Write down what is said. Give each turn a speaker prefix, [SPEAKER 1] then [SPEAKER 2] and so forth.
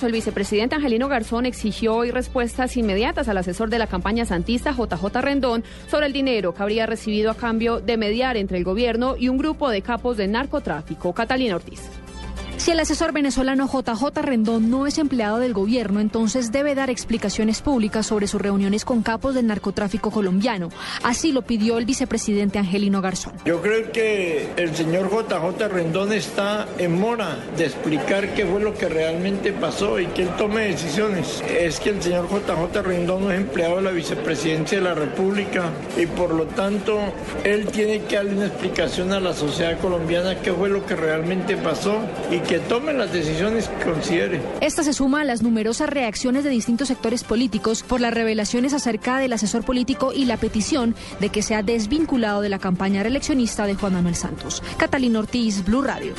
[SPEAKER 1] El vicepresidente Angelino Garzón exigió hoy respuestas inmediatas al asesor de la campaña santista JJ Rendón sobre el dinero que habría recibido a cambio de mediar entre el gobierno y un grupo de capos de narcotráfico. Catalina Ortiz.
[SPEAKER 2] Si el asesor venezolano JJ Rendón no es empleado del gobierno, entonces debe dar explicaciones públicas sobre sus reuniones con capos del narcotráfico colombiano. Así lo pidió el vicepresidente Angelino Garzón.
[SPEAKER 3] Yo creo que el señor JJ Rendón está en mora de explicar qué fue lo que realmente pasó y que él tome decisiones. Es que el señor JJ Rendón no es empleado de la vicepresidencia de la República y por lo tanto él tiene que darle una explicación a la sociedad colombiana qué fue lo que realmente pasó y que tome las decisiones que considere.
[SPEAKER 2] Esta se suma a las numerosas reacciones de distintos sectores políticos por las revelaciones acerca del asesor político y la petición de que sea desvinculado de la campaña reeleccionista de Juan Manuel Santos. Catalina Ortiz, Blue Radio.